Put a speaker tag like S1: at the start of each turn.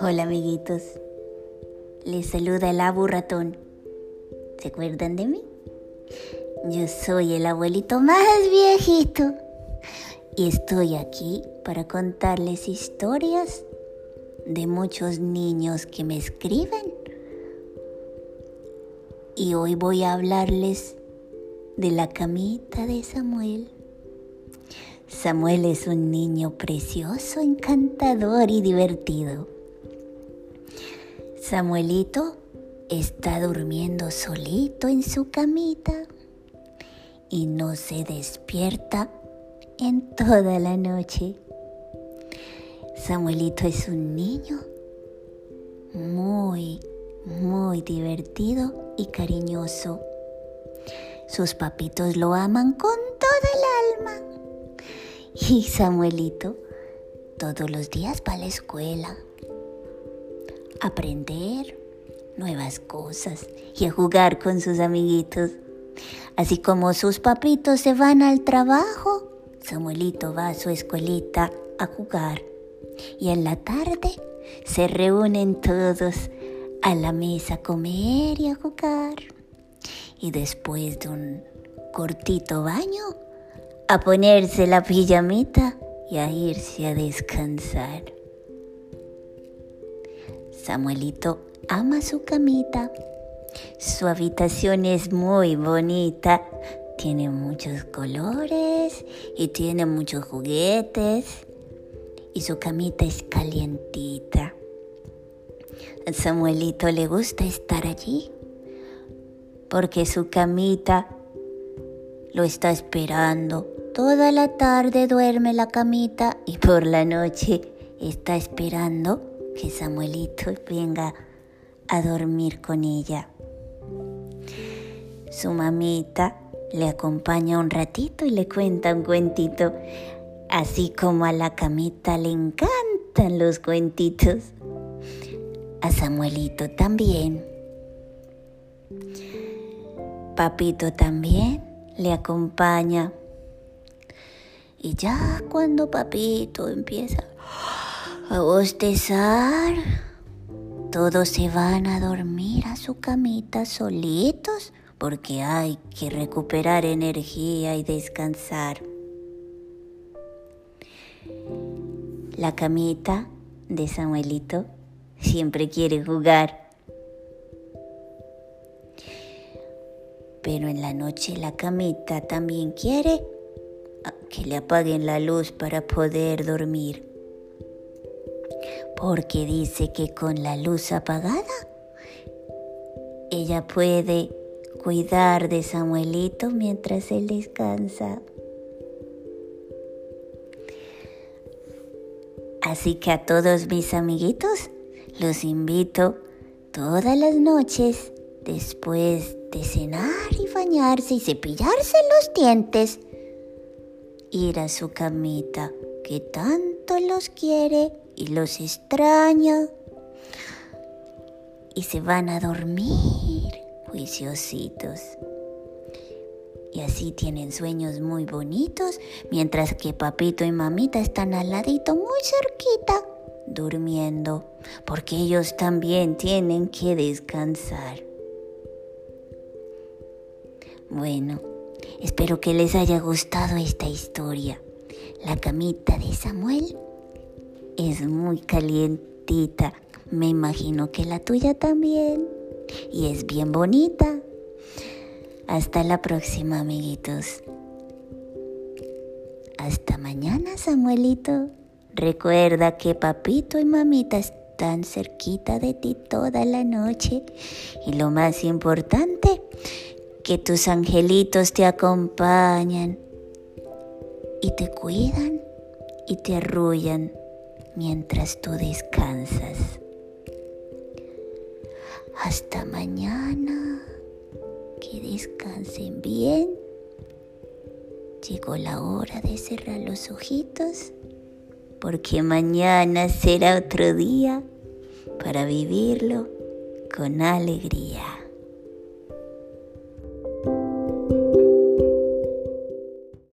S1: Hola amiguitos, les saluda el abu ratón. ¿Se acuerdan de mí? Yo soy el abuelito más viejito y estoy aquí para contarles historias de muchos niños que me escriben. Y hoy voy a hablarles de la camita de Samuel. Samuel es un niño precioso, encantador y divertido. Samuelito está durmiendo solito en su camita y no se despierta en toda la noche. Samuelito es un niño muy, muy divertido y cariñoso. Sus papitos lo aman con toda el alma. Y Samuelito todos los días va a la escuela aprender nuevas cosas y a jugar con sus amiguitos. Así como sus papitos se van al trabajo, Samuelito va a su escuelita a jugar. Y en la tarde se reúnen todos a la mesa a comer y a jugar. Y después de un cortito baño, a ponerse la pijamita y a irse a descansar. Samuelito ama su camita. Su habitación es muy bonita. Tiene muchos colores y tiene muchos juguetes y su camita es calientita. A Samuelito le gusta estar allí porque su camita lo está esperando. Toda la tarde duerme la camita y por la noche está esperando que Samuelito venga a dormir con ella. Su mamita le acompaña un ratito y le cuenta un cuentito Así como a la camita le encantan los cuentitos, a Samuelito también. Papito también le acompaña. Y ya cuando papito empieza a bostezar, todos se van a dormir a su camita solitos porque hay que recuperar energía y descansar. La camita de Samuelito siempre quiere jugar. Pero en la noche la camita también quiere que le apaguen la luz para poder dormir. Porque dice que con la luz apagada ella puede cuidar de Samuelito mientras él descansa. Así que a todos mis amiguitos los invito todas las noches después de cenar y bañarse y cepillarse los dientes, ir a su camita que tanto los quiere y los extraña y se van a dormir juiciositos y así tienen sueños muy bonitos, mientras que papito y mamita están al ladito muy cerquita, durmiendo, porque ellos también tienen que descansar. Bueno, espero que les haya gustado esta historia. La camita de Samuel es muy calientita, me imagino que la tuya también, y es bien bonita. Hasta la próxima, amiguitos. Hasta mañana, Samuelito. Recuerda que papito y mamita están cerquita de ti toda la noche. Y lo más importante, que tus angelitos te acompañan y te cuidan y te arrullan mientras tú descansas. Hasta mañana que descansen bien. Llegó la hora de cerrar los ojitos porque mañana será otro día para vivirlo con alegría.